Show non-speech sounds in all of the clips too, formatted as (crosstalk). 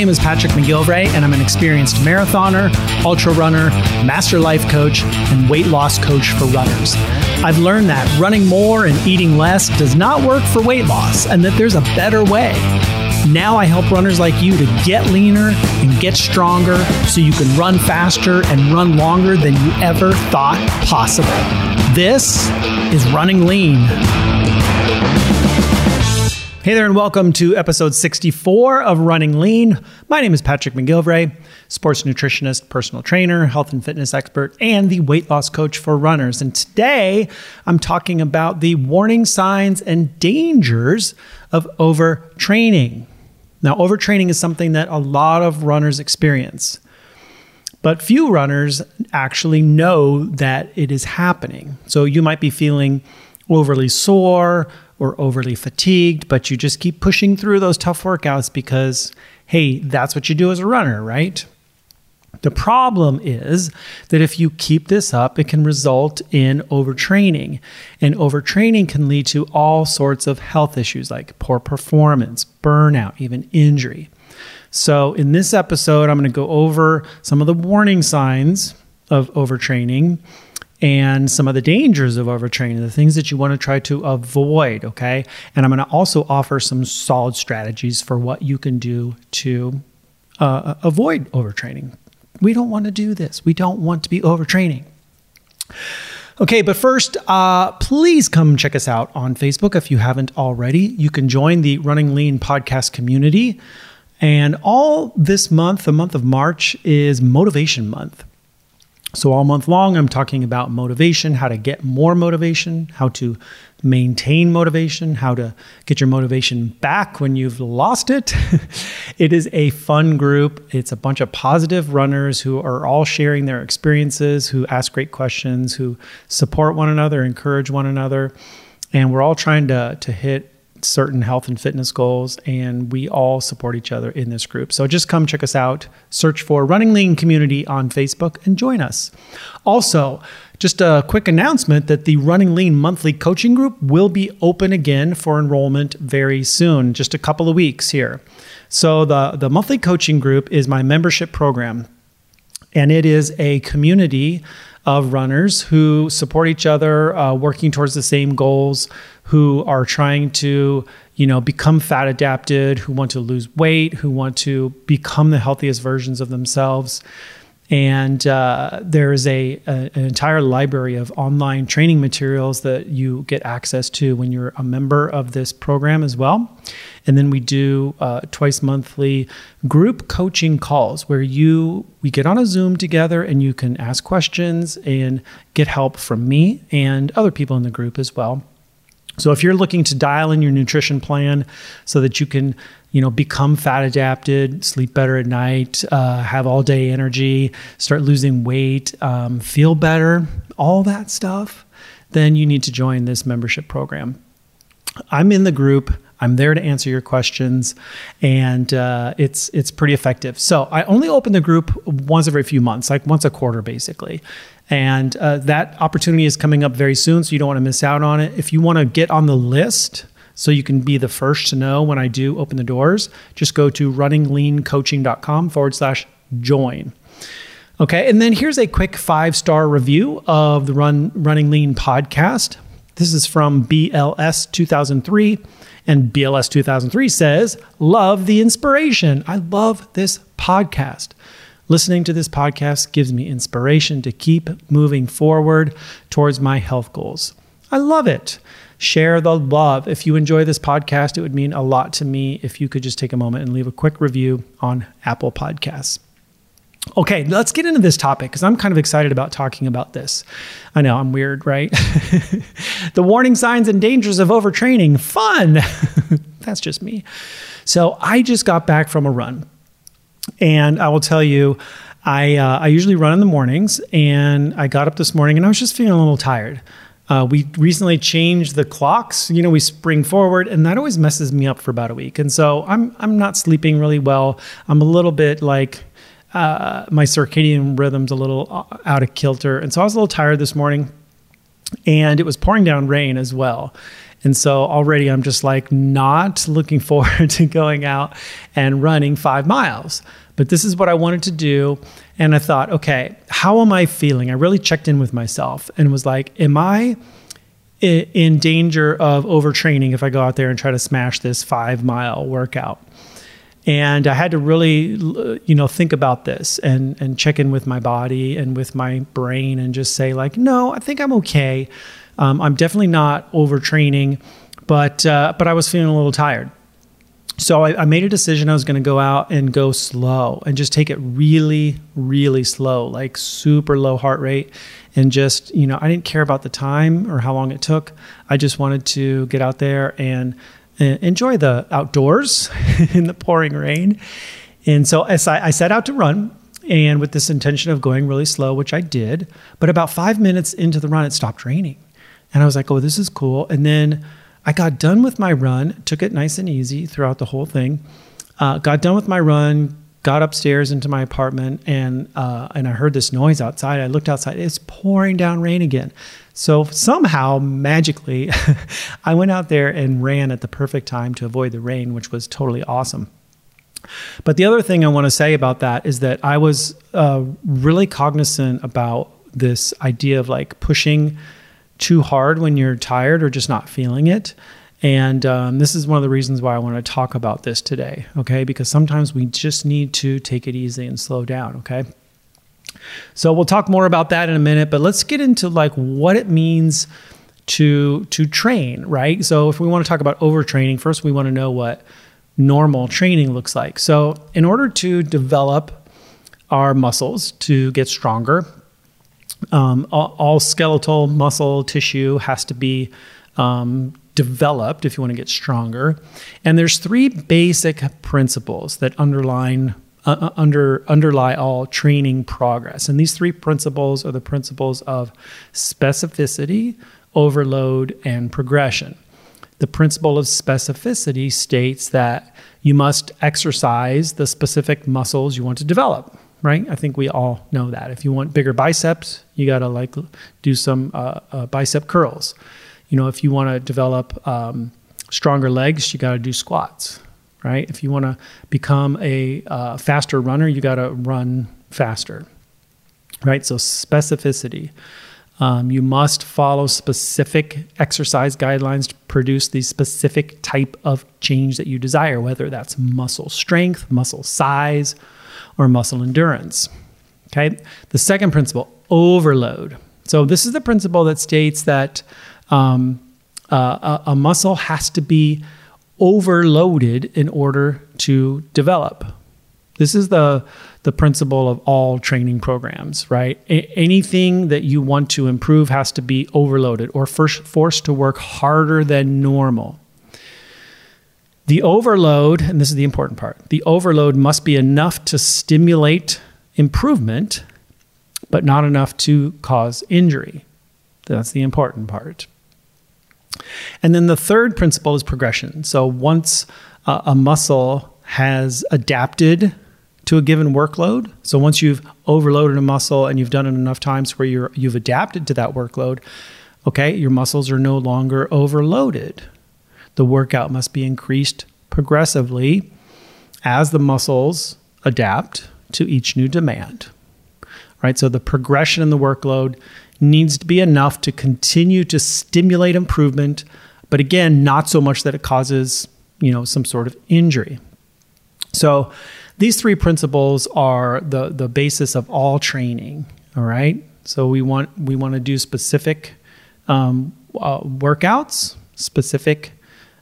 name is Patrick McGilvray, and I'm an experienced marathoner, ultra runner, master life coach, and weight loss coach for runners. I've learned that running more and eating less does not work for weight loss, and that there's a better way. Now I help runners like you to get leaner and get stronger so you can run faster and run longer than you ever thought possible. This is Running Lean. Hey there, and welcome to episode 64 of Running Lean. My name is Patrick McGilvray, sports nutritionist, personal trainer, health and fitness expert, and the weight loss coach for runners. And today I'm talking about the warning signs and dangers of overtraining. Now, overtraining is something that a lot of runners experience, but few runners actually know that it is happening. So you might be feeling overly sore or overly fatigued, but you just keep pushing through those tough workouts because, hey, that's what you do as a runner, right? The problem is that if you keep this up, it can result in overtraining. And overtraining can lead to all sorts of health issues like poor performance, burnout, even injury. So, in this episode, I'm going to go over some of the warning signs of overtraining and some of the dangers of overtraining, the things that you want to try to avoid. Okay. And I'm going to also offer some solid strategies for what you can do to uh, avoid overtraining. We don't want to do this, we don't want to be overtraining. Okay, but first, uh, please come check us out on Facebook if you haven't already. You can join the Running Lean podcast community. And all this month, the month of March, is Motivation Month. So, all month long, I'm talking about motivation, how to get more motivation, how to maintain motivation, how to get your motivation back when you've lost it. (laughs) it is a fun group. It's a bunch of positive runners who are all sharing their experiences, who ask great questions, who support one another, encourage one another. And we're all trying to, to hit certain health and fitness goals, and we all support each other in this group. So just come check us out. Search for Running Lean Community on Facebook and join us. Also, just a quick announcement that the Running Lean monthly coaching group will be open again for enrollment very soon, just a couple of weeks here. So, the, the monthly coaching group is my membership program, and it is a community of runners who support each other, uh, working towards the same goals, who are trying to, you know, become fat adapted, who want to lose weight, who want to become the healthiest versions of themselves. And uh, there is a, a, an entire library of online training materials that you get access to when you're a member of this program as well. And then we do uh, twice monthly group coaching calls where you we get on a Zoom together and you can ask questions and get help from me and other people in the group as well. So if you're looking to dial in your nutrition plan so that you can, you know, become fat adapted, sleep better at night, uh, have all day energy, start losing weight, um, feel better, all that stuff, then you need to join this membership program. I'm in the group. I'm there to answer your questions, and uh, it's it's pretty effective. So I only open the group once every few months, like once a quarter, basically. And uh, that opportunity is coming up very soon, so you don't want to miss out on it. If you want to get on the list, so you can be the first to know when I do open the doors, just go to runningleancoaching.com forward slash join. Okay, and then here's a quick five star review of the Run Running Lean podcast. This is from BLS 2003. And BLS 2003 says, Love the inspiration. I love this podcast. Listening to this podcast gives me inspiration to keep moving forward towards my health goals. I love it. Share the love. If you enjoy this podcast, it would mean a lot to me if you could just take a moment and leave a quick review on Apple Podcasts. Okay, let's get into this topic because I'm kind of excited about talking about this. I know I'm weird, right? (laughs) the warning signs and dangers of overtraining. Fun. (laughs) That's just me. So I just got back from a run. And I will tell you, I, uh, I usually run in the mornings, and I got up this morning and I was just feeling a little tired. Uh, we recently changed the clocks. You know, we spring forward, and that always messes me up for about a week. And so I'm I'm not sleeping really well. I'm a little bit like uh, my circadian rhythm's a little uh, out of kilter, and so I was a little tired this morning. And it was pouring down rain as well. And so already I'm just like not (laughs) looking forward (laughs) to going out and running five miles. But this is what I wanted to do. And I thought, okay, how am I feeling? I really checked in with myself and was like, am I in danger of overtraining if I go out there and try to smash this five mile workout? And I had to really, you know, think about this and and check in with my body and with my brain and just say like, no, I think I'm okay. Um, I'm definitely not overtraining, but uh, but I was feeling a little tired. So I, I made a decision I was going to go out and go slow and just take it really, really slow, like super low heart rate, and just you know I didn't care about the time or how long it took. I just wanted to get out there and uh, enjoy the outdoors (laughs) in the pouring rain. And so as I, I set out to run, and with this intention of going really slow, which I did, but about five minutes into the run, it stopped raining. And I was like, oh, this is cool. And then I got done with my run, took it nice and easy throughout the whole thing. Uh, got done with my run, got upstairs into my apartment, and uh, and I heard this noise outside. I looked outside; it's pouring down rain again. So somehow, magically, (laughs) I went out there and ran at the perfect time to avoid the rain, which was totally awesome. But the other thing I want to say about that is that I was uh, really cognizant about this idea of like pushing too hard when you're tired or just not feeling it. And um, this is one of the reasons why I want to talk about this today, okay? Because sometimes we just need to take it easy and slow down, okay? So we'll talk more about that in a minute, but let's get into like what it means to to train, right? So if we want to talk about overtraining, first we want to know what normal training looks like. So in order to develop our muscles to get stronger, um, all, all, skeletal muscle tissue has to be um, developed if you want to get stronger. And there's three basic principles that underline uh, uh, under underlie all training progress. And these three principles are the principles of specificity, overload, and progression. The principle of specificity states that you must exercise the specific muscles you want to develop right? I think we all know that. If you want bigger biceps, you got to like do some uh, uh, bicep curls. You know, if you want to develop um, stronger legs, you got to do squats, right? If you want to become a uh, faster runner, you got to run faster, right? So specificity. Um, you must follow specific exercise guidelines to produce the specific type of change that you desire, whether that's muscle strength, muscle size, or muscle endurance. Okay. The second principle, overload. So this is the principle that states that um, uh, a, muscle has to be overloaded in order to develop. This is the the principle of all training programs, right? A- anything that you want to improve has to be overloaded or first forced to work harder than normal. The overload, and this is the important part, the overload must be enough to stimulate improvement, but not enough to cause injury. That's the important part. And then the third principle is progression. So once uh, a muscle has adapted to a given workload, so once you've overloaded a muscle and you've done it enough times where you're you've adapted to that workload, okay, your muscles are no longer overloaded the workout must be increased progressively as the muscles adapt to each new demand. Right? So the progression in the workload needs to be enough to continue to stimulate improvement, but again, not so much that it causes, you know, some sort of injury. So these three principles are the the basis of all training, all right? So we want we want to do specific um, uh, workouts, specific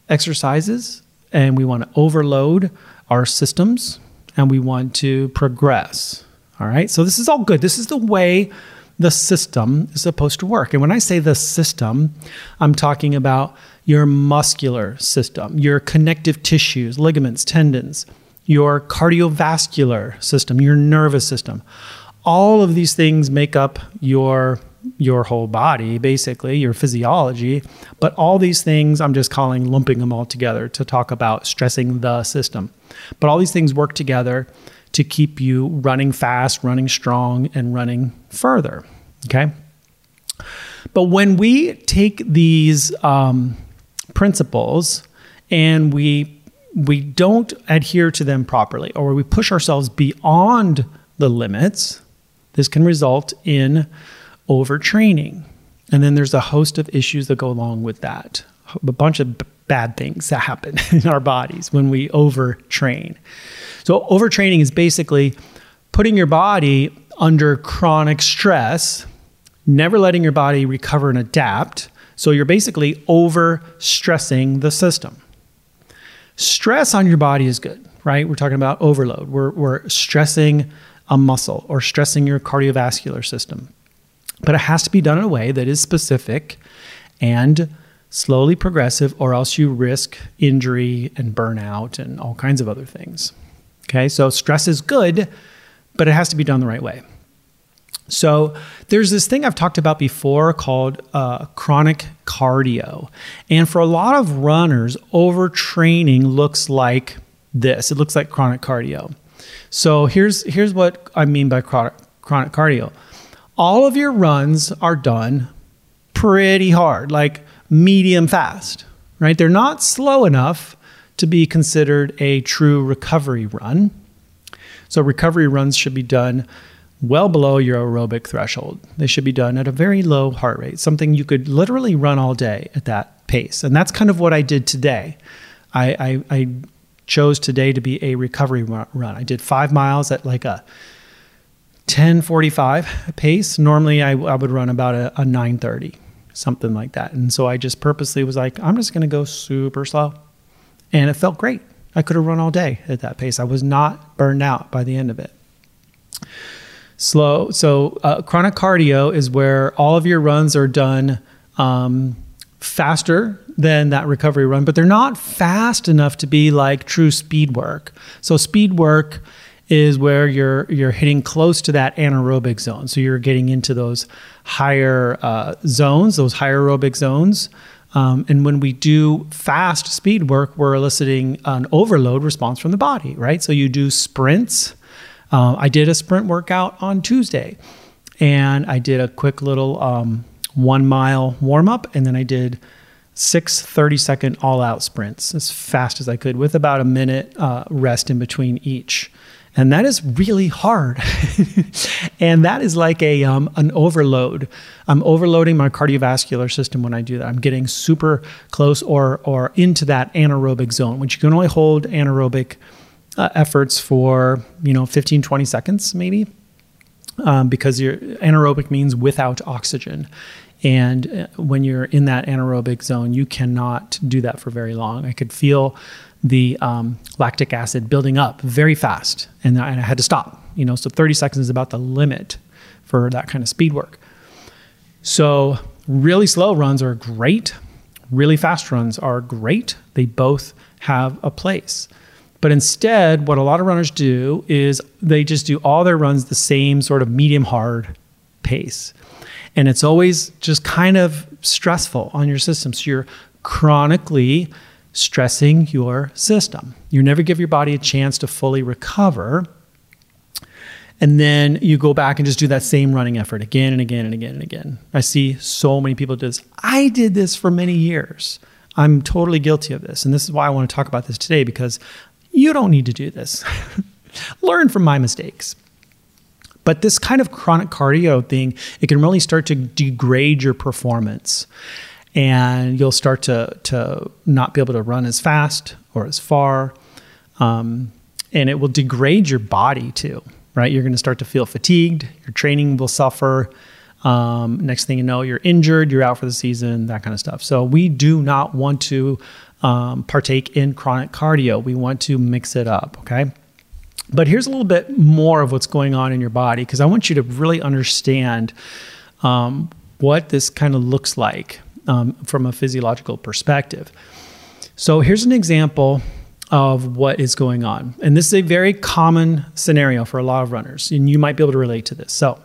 exercises and we want to overload our systems and we want to progress. All right. So this is all good. This is the way the system is supposed to work. And when I say the system, I'm talking about your muscular system, your connective tissues, ligaments, tendons, your cardiovascular system, your nervous system. All of these things make up your your whole body, basically, your physiology. But all these things, I'm just calling lumping them all together to talk about stressing the system. But all these things work together to keep you running fast, running strong, and running further. Okay. But when we take these um, principles and we we don't adhere to them properly or we push ourselves beyond the limits, this can result in overtraining. And then there's a host of issues that go along with that. A bunch of b- bad things that happen (laughs) in our bodies when we overtrain. So, overtraining is basically putting your body under chronic stress, never letting your body recover and adapt. So, you're basically over stressing the system. Stress on your body is good, right? We're talking about overload. We're, we're stressing a muscle or stressing your cardiovascular system. But it has to be done in a way that is specific and slowly progressive, or else you risk injury and burnout and all kinds of other things. Okay, so stress is good, but it has to be done the right way. So there's this thing I've talked about before called uh, chronic cardio. And for a lot of runners, overtraining looks like this. It looks like chronic cardio. So here's here's what I mean by chronic, chronic cardio. All of your runs are done pretty hard, like medium fast, right? They're not slow enough to be considered a true recovery run. So recovery runs should be done well below your aerobic threshold. They should be done at a very low heart rate, something you could literally run all day at that pace. And that's kind of what I did today. I, I, I chose today to be a recovery run. I did five miles at like a 1045 pace. Normally I, I would run about a, a 930, something like that. And so I just purposely was like, I'm just going to go super slow. And it felt great. I could have run all day at that pace. I was not burned out by the end of it. Slow. So uh, chronic cardio is where all of your runs are done um, faster than that recovery run, but they're not fast enough to be like true speed work. So speed work is where you're you're hitting close to that anaerobic zone. So you're getting into those higher uh, zones, those higher aerobic zones. Um, and when we do fast speed work, we're eliciting an overload response from the body, right? So you do sprints. Uh, I did a sprint workout on Tuesday, and I did a quick little um, one mile warm up, and then I did six 30 second all out sprints as fast as I could with about a minute uh, rest in between each. And that is really hard. (laughs) and that is like a, um, an overload. I'm overloading my cardiovascular system when I do that. I'm getting super close or, or into that anaerobic zone, which you can only hold anaerobic uh, efforts for, you know, 15, 20 seconds maybe. Um, because your anaerobic means without oxygen. And uh, when you're in that anaerobic zone, you cannot do that for very long. I could feel the um, lactic acid building up very fast, and I, had to stop. You know, so 30 seconds is about the limit for that kind of speed work. So really slow runs are great. Really fast runs are great. They both have a place. But instead, what a lot of runners do is they just do all their runs the same sort of medium hard pace. And it's always just kind of stressful on your system. So you're chronically stressing your system. You never give your body a chance to fully recover. And then you go back and just do that same running effort again and again and again and again. I see so many people do this. I did this for many years. I'm totally guilty of this. And this is why I want to talk about this today because you don't need to do this. (laughs) Learn from my mistakes. But this kind of chronic cardio thing, it can really start to degrade your performance. And you'll start to, to not be able to run as fast or as far. Um, and it will degrade your body too, right? You're going to start to feel fatigued. Your training will suffer. Um, next thing you know, you're injured, you're out for the season, that kind of stuff. So we do not want to um, partake in chronic cardio. We want to mix it up, okay? But here's a little bit more of what's going on in your body because I want you to really understand um, what this kind of looks like um, from a physiological perspective. So here's an example of what is going on. And this is a very common scenario for a lot of runners, and you might be able to relate to this. So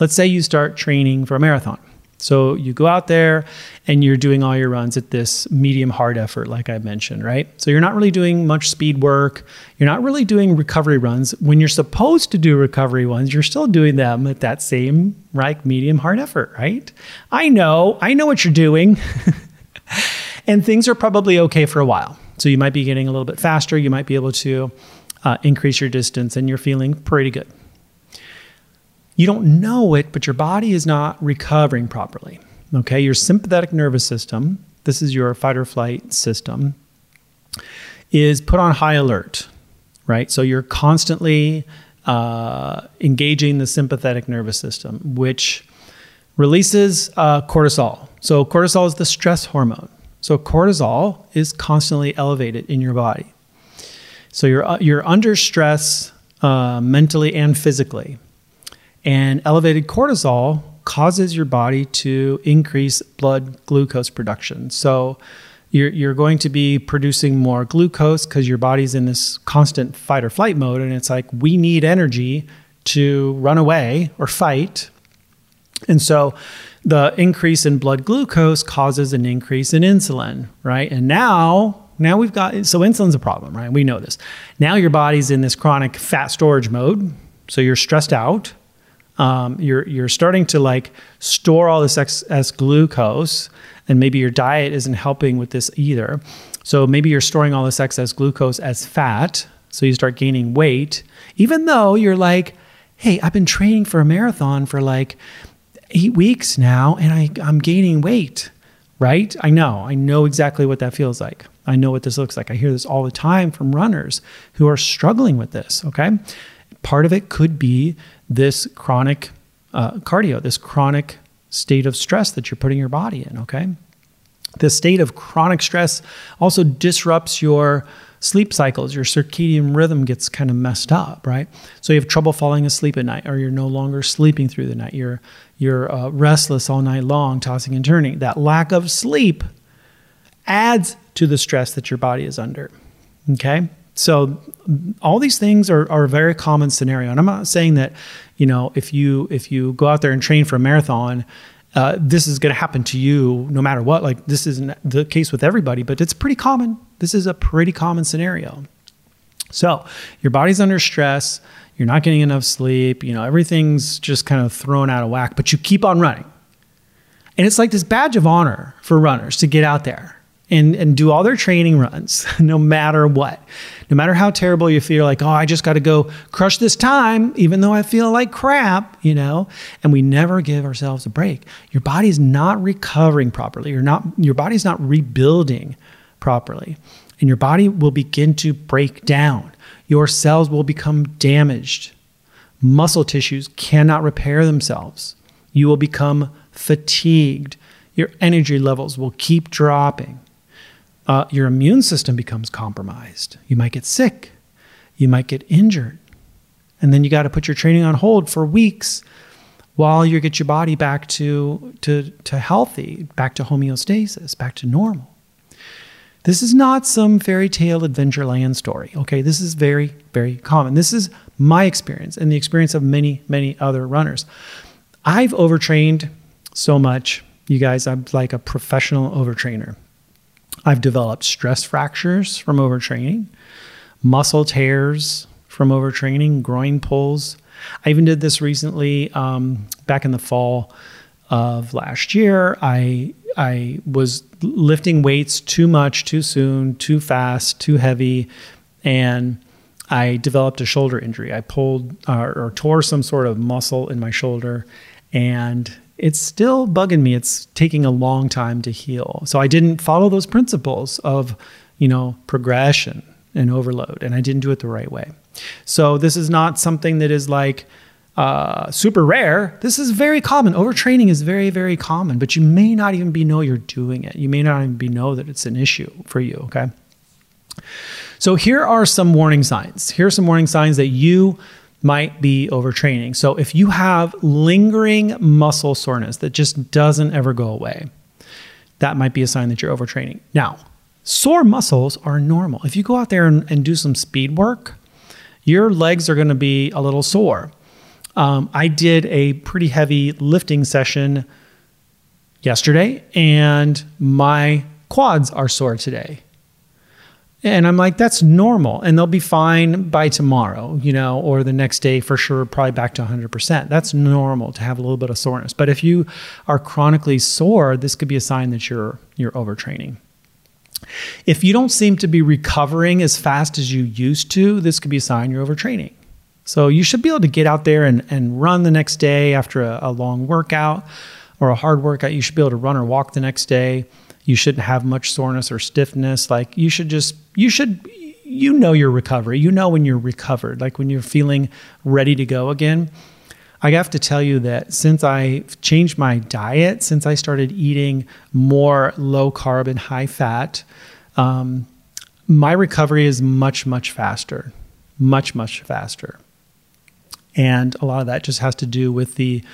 let's say you start training for a marathon. So you go out there and you're doing all your runs at this medium hard effort, like I mentioned, right? So you're not really doing much speed work. You're not really doing recovery runs. When you're supposed to do recovery ones, you're still doing them at that same right medium hard effort, right? I know, I know what you're doing. (laughs) And things are probably okay for a while. So you might be getting a little bit faster. You might be able to uh, increase your distance and you're feeling pretty good. You don't know it, but your body is not recovering properly. Okay, your sympathetic nervous system, this is your fight or flight system, is put on high alert, right? So you're constantly uh, engaging the sympathetic nervous system, which releases uh, cortisol. So, cortisol is the stress hormone. So, cortisol is constantly elevated in your body. So, you're, uh, you're under stress uh, mentally and physically. And elevated cortisol causes your body to increase blood glucose production. So, you're, you're going to be producing more glucose because your body's in this constant fight or flight mode. And it's like, we need energy to run away or fight. And so the increase in blood glucose causes an increase in insulin, right? And now, now we've got, so insulin's a problem, right? We know this. Now your body's in this chronic fat storage mode. So you're stressed out. Um, you're, you're starting to like store all this excess glucose and maybe your diet isn't helping with this either. So maybe you're storing all this excess glucose as fat. So you start gaining weight, even though you're like, hey, I've been training for a marathon for like eight weeks now and I, I'm gaining weight, right? I know. I know exactly what that feels like. I know what this looks like. I hear this all the time from runners who are struggling with this, okay? Part of it could be this chronic uh, cardio, this chronic state of stress that you're putting your body in, okay? The state of chronic stress also disrupts your sleep cycles. Your circadian rhythm gets kind of messed up, right? So you have trouble falling asleep at night, or you're no longer sleeping through the night. You're you're uh, restless all night long, tossing and turning. That lack of sleep adds to the stress that your body is under. Okay, so all these things are, are a very common scenario, and I'm not saying that you know if you if you go out there and train for a marathon uh, this is going to happen to you no matter what. Like this isn't the case with everybody, but it's pretty common. This is a pretty common scenario. So your body's under stress. You're not getting enough sleep. You know everything's just kind of thrown out of whack, but you keep on running. And it's like this badge of honor for runners to get out there and, and do all their training runs, (laughs) no matter what. No matter how terrible you feel, like, oh, I just got to go crush this time, even though I feel like crap, you know, and we never give ourselves a break. Your body's not recovering properly. You're not, your body's not rebuilding properly. And your body will begin to break down. Your cells will become damaged. Muscle tissues cannot repair themselves. You will become fatigued. Your energy levels will keep dropping uh, your immune system becomes compromised. You might get sick. You might get injured. And then you got to put your training on hold for weeks while you get your body back to, to, to healthy, back to homeostasis, back to normal. This is not some fairy tale adventure land story. Okay, this is very, very common. This is my experience and the experience of many, many other runners. I've overtrained so much, you guys. I'm like a professional overtrainer. I've developed stress fractures from overtraining, muscle tears from overtraining, groin pulls. I even did this recently um, back in the fall of last year. I I was lifting weights too much, too soon, too fast, too heavy, and I developed a shoulder injury. I pulled uh, or tore some sort of muscle in my shoulder, and it's still bugging me. It's taking a long time to heal. So I didn't follow those principles of, you know, progression and overload, and I didn't do it the right way. So this is not something that is like uh, super rare. This is very common. Overtraining is very, very common, but you may not even be know you're doing it. You may not even be know that it's an issue for you. Okay. So here are some warning signs. Here are some warning signs that you might be overtraining. So if you have lingering muscle soreness that just doesn't ever go away, that might be a sign that you're overtraining. Now, sore muscles are normal. If you go out there and, and do some speed work, your legs are going to be a little sore. Um, I did a pretty heavy lifting session yesterday, and my quads are sore today. And I'm like, that's normal. And they'll be fine by tomorrow, you know, or the next day for sure, probably back to 100%. That's normal to have a little bit of soreness. But if you are chronically sore, this could be a sign that you're, you're overtraining. If you don't seem to be recovering as fast as you used to, this could be a sign you're overtraining. So you should be able to get out there and, and run the next day after a, a long workout or a hard workout. You should be able to run or walk the next day. You shouldn't have much soreness or stiffness. Like you should just, you should, you know your recovery. You know when you're recovered, like when you're feeling ready to go again. I have to tell you that since I changed my diet, since I started eating more low carb and high fat, um, my recovery is much, much faster, much, much faster. And a lot of that just has to do with the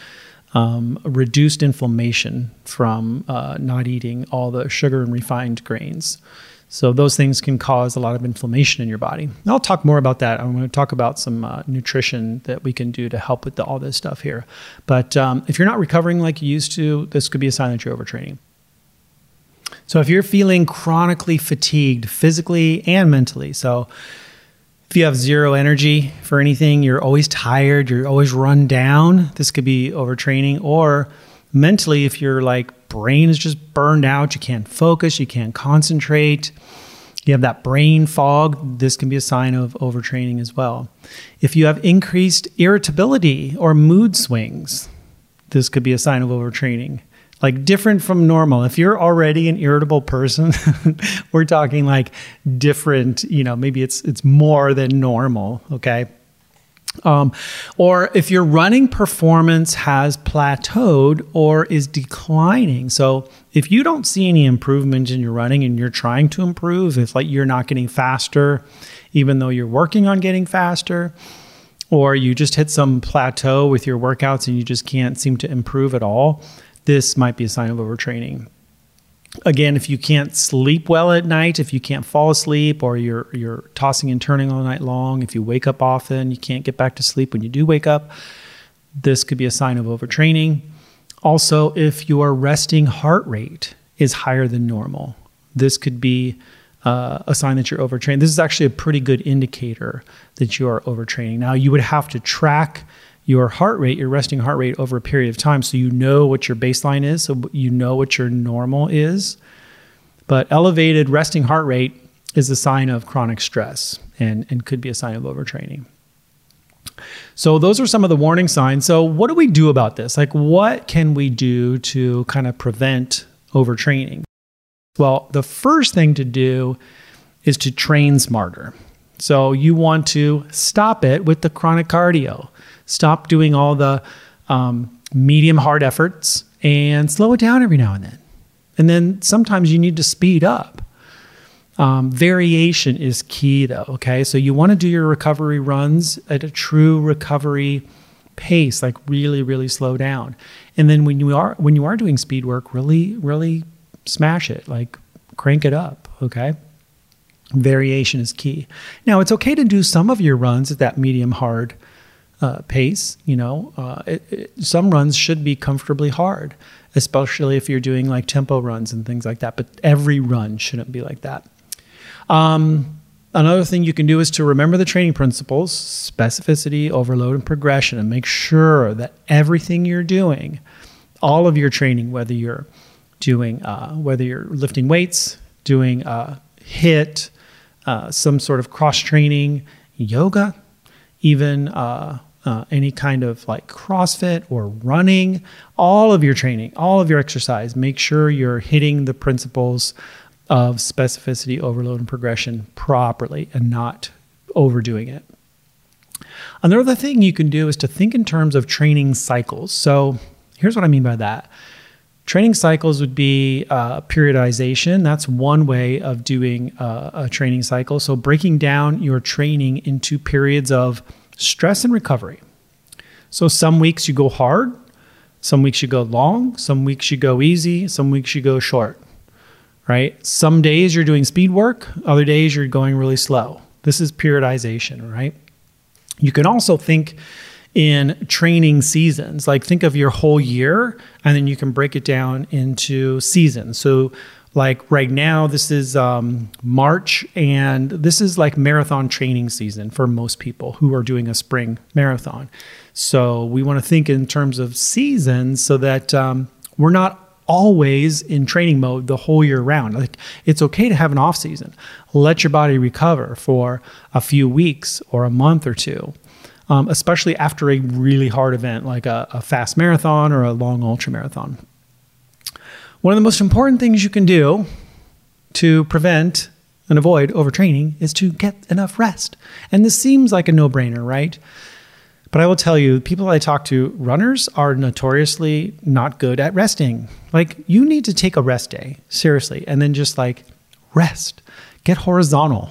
um, reduced inflammation from uh, not eating all the sugar and refined grains. So those things can cause a lot of inflammation in your body. I'll talk more about that. I'm going to talk about some uh, nutrition that we can do to help with the, all this stuff here. But um, if you're not recovering like you used to, this could be a sign that you're overtraining. So if you're feeling chronically fatigued physically and mentally, so if you have zero energy for anything, you're always tired, you're always run down, this could be overtraining. Or mentally, if you're like brain is just burned out, you can't focus, you can't concentrate, you have that brain fog, this can be a sign of overtraining as well. If you have increased irritability or mood swings, this could be a sign of overtraining. Like different from normal. If you're already an irritable person, (laughs) we're talking like different, you know, maybe it's it's more than normal, okay? Um, or if your running performance has plateaued or is declining. So if you don't see any improvement in your running and you're trying to improve, if like you're not getting faster, even though you're working on getting faster, or you just hit some plateau with your workouts and you just can't seem to improve at all, this might be a sign of overtraining again, if you can't sleep well at night, if you can't fall asleep or you're you're tossing and turning all night long, if you wake up often, you can't get back to sleep when you do wake up, this could be a sign of overtraining. Also, if your resting heart rate is higher than normal, this could be uh, a sign that you're overtrained. This is actually a pretty good indicator that you are overtraining. Now, you would have to track your heart rate, your resting heart rate over a period of time so you know what your baseline is, so you know what your normal is. But elevated resting heart rate is a sign of chronic stress and, and could be a sign of overtraining. So, those are some of the warning signs. So, what do we do about this? Like, what can we do to kind of prevent overtraining? Well, the first thing to do is to train smarter. So, you want to stop it with the chronic cardio. Stop doing all the um, medium hard efforts and slow it down every now and then. And then sometimes you need to speed up. Um, variation is key, though. Okay, so you want to do your recovery runs at a true recovery pace, like really, really slow down. And then when you are when you are doing speed work, really, really smash it, like crank it up. Okay. Variation is key. Now, it's okay to do some of your runs at that medium hard uh, pace. You know, uh, it, it, some runs should be comfortably hard, especially if you're doing like tempo runs and things like that. But every run shouldn't be like that. Um, another thing you can do is to remember the training principles specificity, overload, and progression, and make sure that everything you're doing, all of your training, whether you're doing, uh, whether you're lifting weights, doing uh, HIIT, uh, some sort of cross training, yoga, even uh, any kind of like CrossFit or running, all of your training, all of your exercise, make sure you're hitting the principles of specificity, overload, and progression properly and not overdoing it. Another thing you can do is to think in terms of training cycles. So here's what I mean by that. Training cycles would be uh, periodization. That's one way of doing uh, a training cycle. So breaking down your training into periods of stress and recovery. So some weeks you go hard, some weeks you go long, some weeks you go easy, some weeks you go short, right? Some days you're doing speed work, other days you're going really slow. This is periodization, right? You can also think in training seasons, like think of your whole year, and then you can break it down into seasons. So like right now this is um, march and this is like marathon training season for most people who are doing a spring marathon so we want to think in terms of seasons so that um, we're not always in training mode the whole year round. Like it's okay to have an off season. Let your body recover for a few weeks or a month or two. Um, especially after a really hard event like a, a fast marathon or a long ultra marathon. One of the most important things you can do to prevent and avoid overtraining is to get enough rest. And this seems like a no brainer, right? But I will tell you, people I talk to, runners are notoriously not good at resting. Like, you need to take a rest day, seriously, and then just like rest, get horizontal.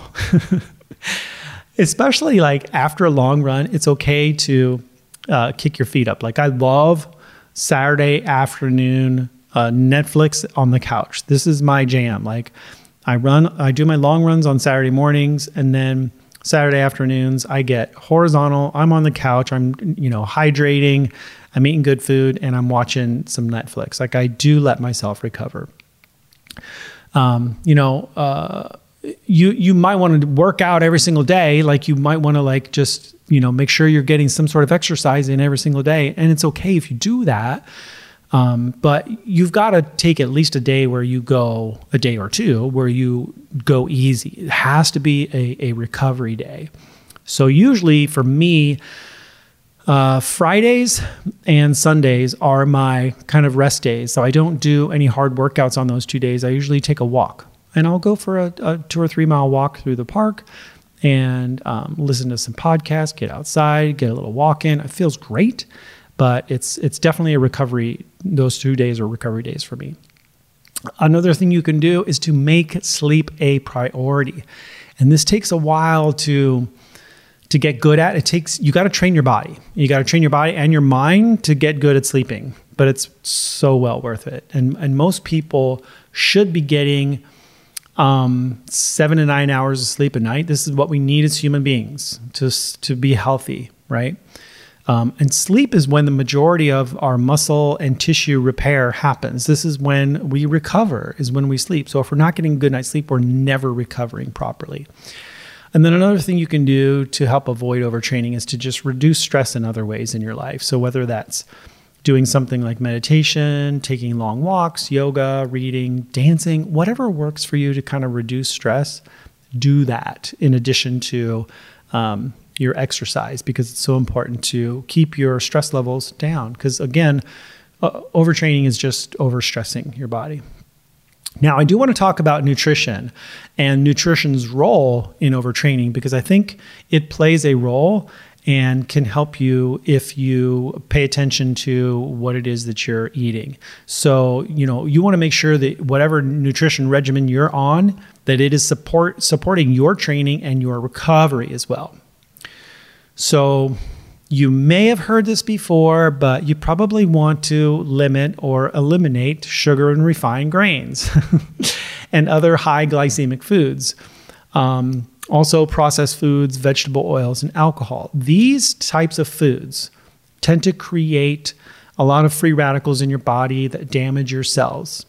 (laughs) Especially like after a long run, it's okay to uh, kick your feet up. Like, I love Saturday afternoon uh, Netflix on the couch. This is my jam. Like, I run, I do my long runs on Saturday mornings, and then Saturday afternoons, I get horizontal. I'm on the couch. I'm, you know, hydrating. I'm eating good food and I'm watching some Netflix. Like I do let myself recover. Um, you know, uh, you you might want to work out every single day. Like you might want to like just you know make sure you're getting some sort of exercise in every single day, and it's okay if you do that. Um, but you've got to take at least a day where you go a day or two where you go easy. It has to be a, a recovery day. So, usually for me, uh, Fridays and Sundays are my kind of rest days. So, I don't do any hard workouts on those two days. I usually take a walk and I'll go for a, a two or three mile walk through the park and um, listen to some podcasts, get outside, get a little walk in. It feels great but it's it's definitely a recovery. Those two days are recovery days for me. Another thing you can do is to make sleep a priority, and this takes a while to to get good at. It takes you got to train your body. You got to train your body and your mind to get good at sleeping. But it's so well worth it, and and most people should be getting um, seven to nine hours of sleep a night. This is what we need as human beings to to be healthy, right? Um, and sleep is when the majority of our muscle and tissue repair happens. This is when we recover, is when we sleep. So if we're not getting good night's sleep, we're never recovering properly. And then another thing you can do to help avoid overtraining is to just reduce stress in other ways in your life. So whether that's doing something like meditation, taking long walks, yoga, reading, dancing, whatever works for you to kind of reduce stress, do that in addition to um, your exercise because it's so important to keep your stress levels down. Because again, uh, overtraining is just overstressing your body. Now, I do want to talk about nutrition and nutrition's role in overtraining because I think it plays a role and can help you if you pay attention to what it is that you're eating. So, you know, you want to make sure that whatever nutrition regimen you're on, that it is support supporting your training and your recovery as well. So you may have heard this before, but you probably want to limit or eliminate sugar and refined grains (laughs) and other high glycemic foods. Um, also, processed foods, vegetable oils, and alcohol. These types of foods tend to create a lot of free radicals in your body that damage your cells.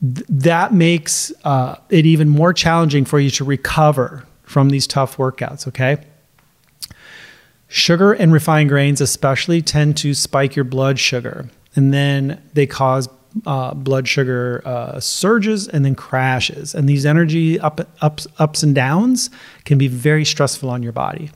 Th- that makes uh, it even more challenging for you to recover from these tough workouts, okay? Sugar and refined grains, especially, tend to spike your blood sugar, and then they cause uh, blood sugar uh, surges and then crashes. And these energy up, ups, ups and downs can be very stressful on your body.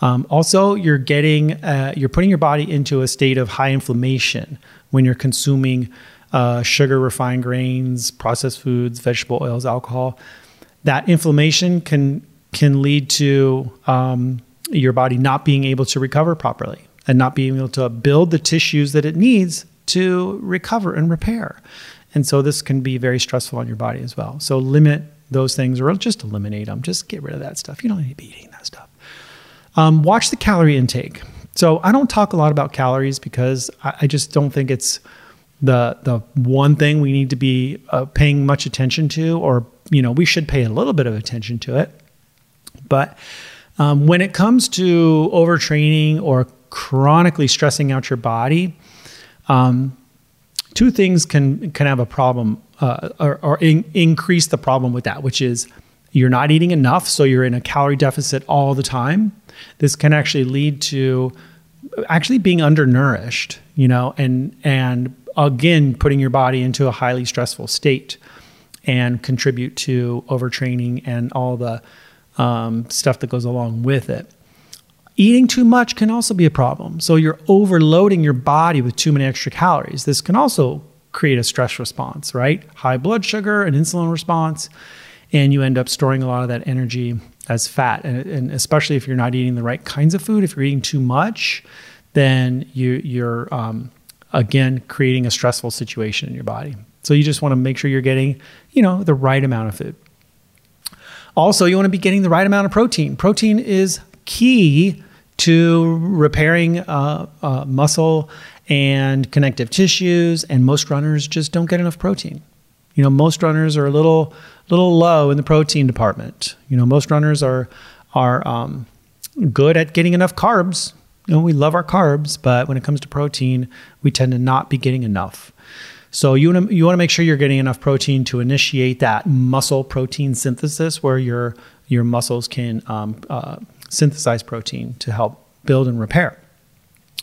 Um, also, you're getting uh, you're putting your body into a state of high inflammation when you're consuming uh, sugar, refined grains, processed foods, vegetable oils, alcohol. That inflammation can can lead to um, your body not being able to recover properly and not being able to build the tissues that it needs to recover and repair. And so this can be very stressful on your body as well. So limit those things or just eliminate them. Just get rid of that stuff. You don't need to be eating that stuff. Um, watch the calorie intake. So I don't talk a lot about calories because I, I just don't think it's the the one thing we need to be uh, paying much attention to, or you know we should pay a little bit of attention to it. But um, when it comes to overtraining or chronically stressing out your body, um, two things can can have a problem uh, or, or in, increase the problem with that, which is you're not eating enough, so you're in a calorie deficit all the time. This can actually lead to actually being undernourished, you know, and and again putting your body into a highly stressful state and contribute to overtraining and all the um, stuff that goes along with it. Eating too much can also be a problem. So you're overloading your body with too many extra calories. This can also create a stress response, right? High blood sugar and insulin response, and you end up storing a lot of that energy as fat. And, and especially if you're not eating the right kinds of food, if you're eating too much, then you, you're um, again creating a stressful situation in your body. So you just want to make sure you're getting, you know, the right amount of food. Also, you want to be getting the right amount of protein. Protein is key to repairing uh, uh, muscle and connective tissues, and most runners just don't get enough protein. You know, most runners are a little little low in the protein department. You know, most runners are are um, good at getting enough carbs. You know, we love our carbs, but when it comes to protein, we tend to not be getting enough. So you want to you want to make sure you're getting enough protein to initiate that muscle protein synthesis, where your your muscles can um, uh, synthesize protein to help build and repair.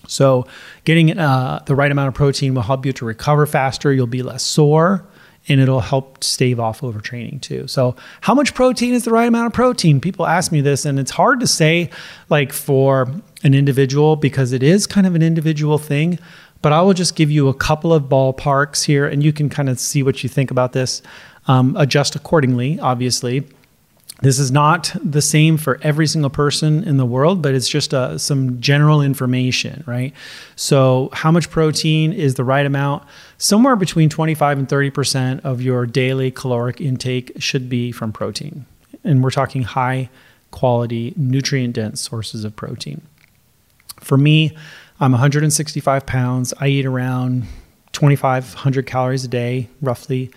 So getting uh, the right amount of protein will help you to recover faster. You'll be less sore and it'll help stave off overtraining too. So, how much protein is the right amount of protein? People ask me this, and it's hard to say like for an individual because it is kind of an individual thing. But I will just give you a couple of ballparks here, and you can kind of see what you think about this. Um, adjust accordingly, obviously. This is not the same for every single person in the world, but it's just uh, some general information, right? So, how much protein is the right amount? Somewhere between 25 and 30% of your daily caloric intake should be from protein. And we're talking high quality, nutrient dense sources of protein. For me, I'm 165 pounds. I eat around 2,500 calories a day, roughly.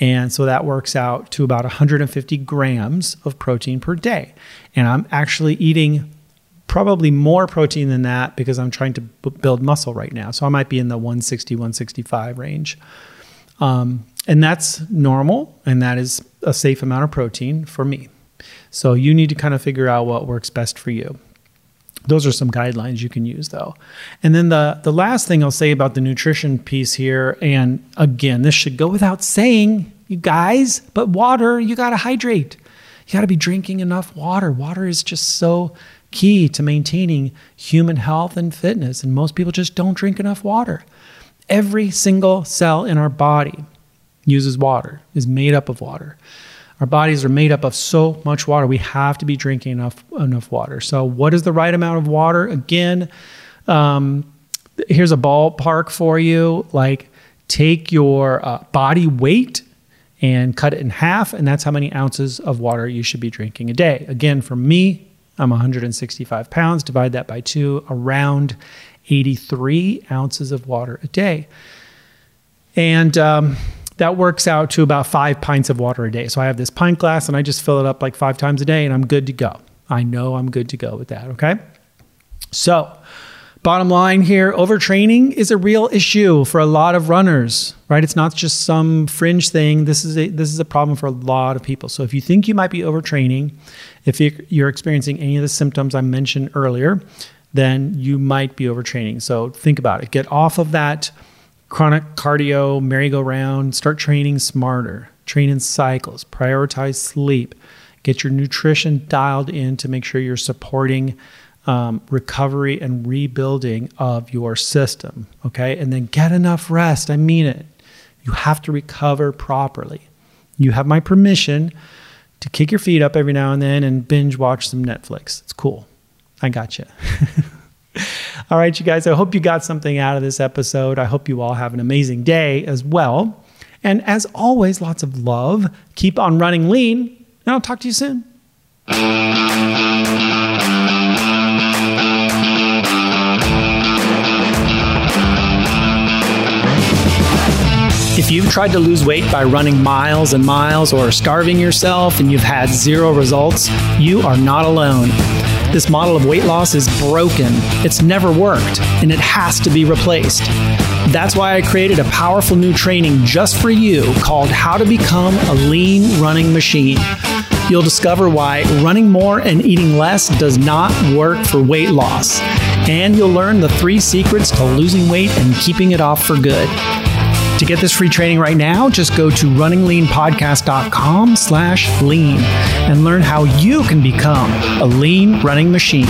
And so that works out to about 150 grams of protein per day. And I'm actually eating probably more protein than that because I'm trying to b- build muscle right now. So I might be in the 160, 165 range. Um, and that's normal, and that is a safe amount of protein for me. So you need to kind of figure out what works best for you. Those are some guidelines you can use though. And then the the last thing I'll say about the nutrition piece here and again, this should go without saying, you guys, but water, you got to hydrate. You got to be drinking enough water. Water is just so key to maintaining human health and fitness and most people just don't drink enough water. Every single cell in our body uses water, is made up of water. Our bodies are made up of so much water. We have to be drinking enough enough water. So, what is the right amount of water? Again, um, here's a ballpark for you. Like, take your uh, body weight and cut it in half, and that's how many ounces of water you should be drinking a day. Again, for me, I'm 165 pounds. Divide that by two, around 83 ounces of water a day. And um, that works out to about five pints of water a day. So I have this pint glass and I just fill it up like five times a day and I'm good to go. I know I'm good to go with that. Okay. So, bottom line here overtraining is a real issue for a lot of runners, right? It's not just some fringe thing. This is a, this is a problem for a lot of people. So, if you think you might be overtraining, if you're experiencing any of the symptoms I mentioned earlier, then you might be overtraining. So, think about it. Get off of that chronic cardio, merry-go-round, start training smarter, train in cycles, prioritize sleep, get your nutrition dialed in to make sure you're supporting um, recovery and rebuilding of your system. Okay. And then get enough rest. I mean it. You have to recover properly. You have my permission to kick your feet up every now and then and binge watch some Netflix. It's cool. I got you. (laughs) All right, you guys, I hope you got something out of this episode. I hope you all have an amazing day as well. And as always, lots of love. Keep on running lean, and I'll talk to you soon. If you've tried to lose weight by running miles and miles or starving yourself and you've had zero results, you are not alone. This model of weight loss is broken. It's never worked, and it has to be replaced. That's why I created a powerful new training just for you called How to Become a Lean Running Machine. You'll discover why running more and eating less does not work for weight loss. And you'll learn the three secrets to losing weight and keeping it off for good. To get this free training right now, just go to runningleanpodcast.com slash lean and learn how you can become a lean running machine.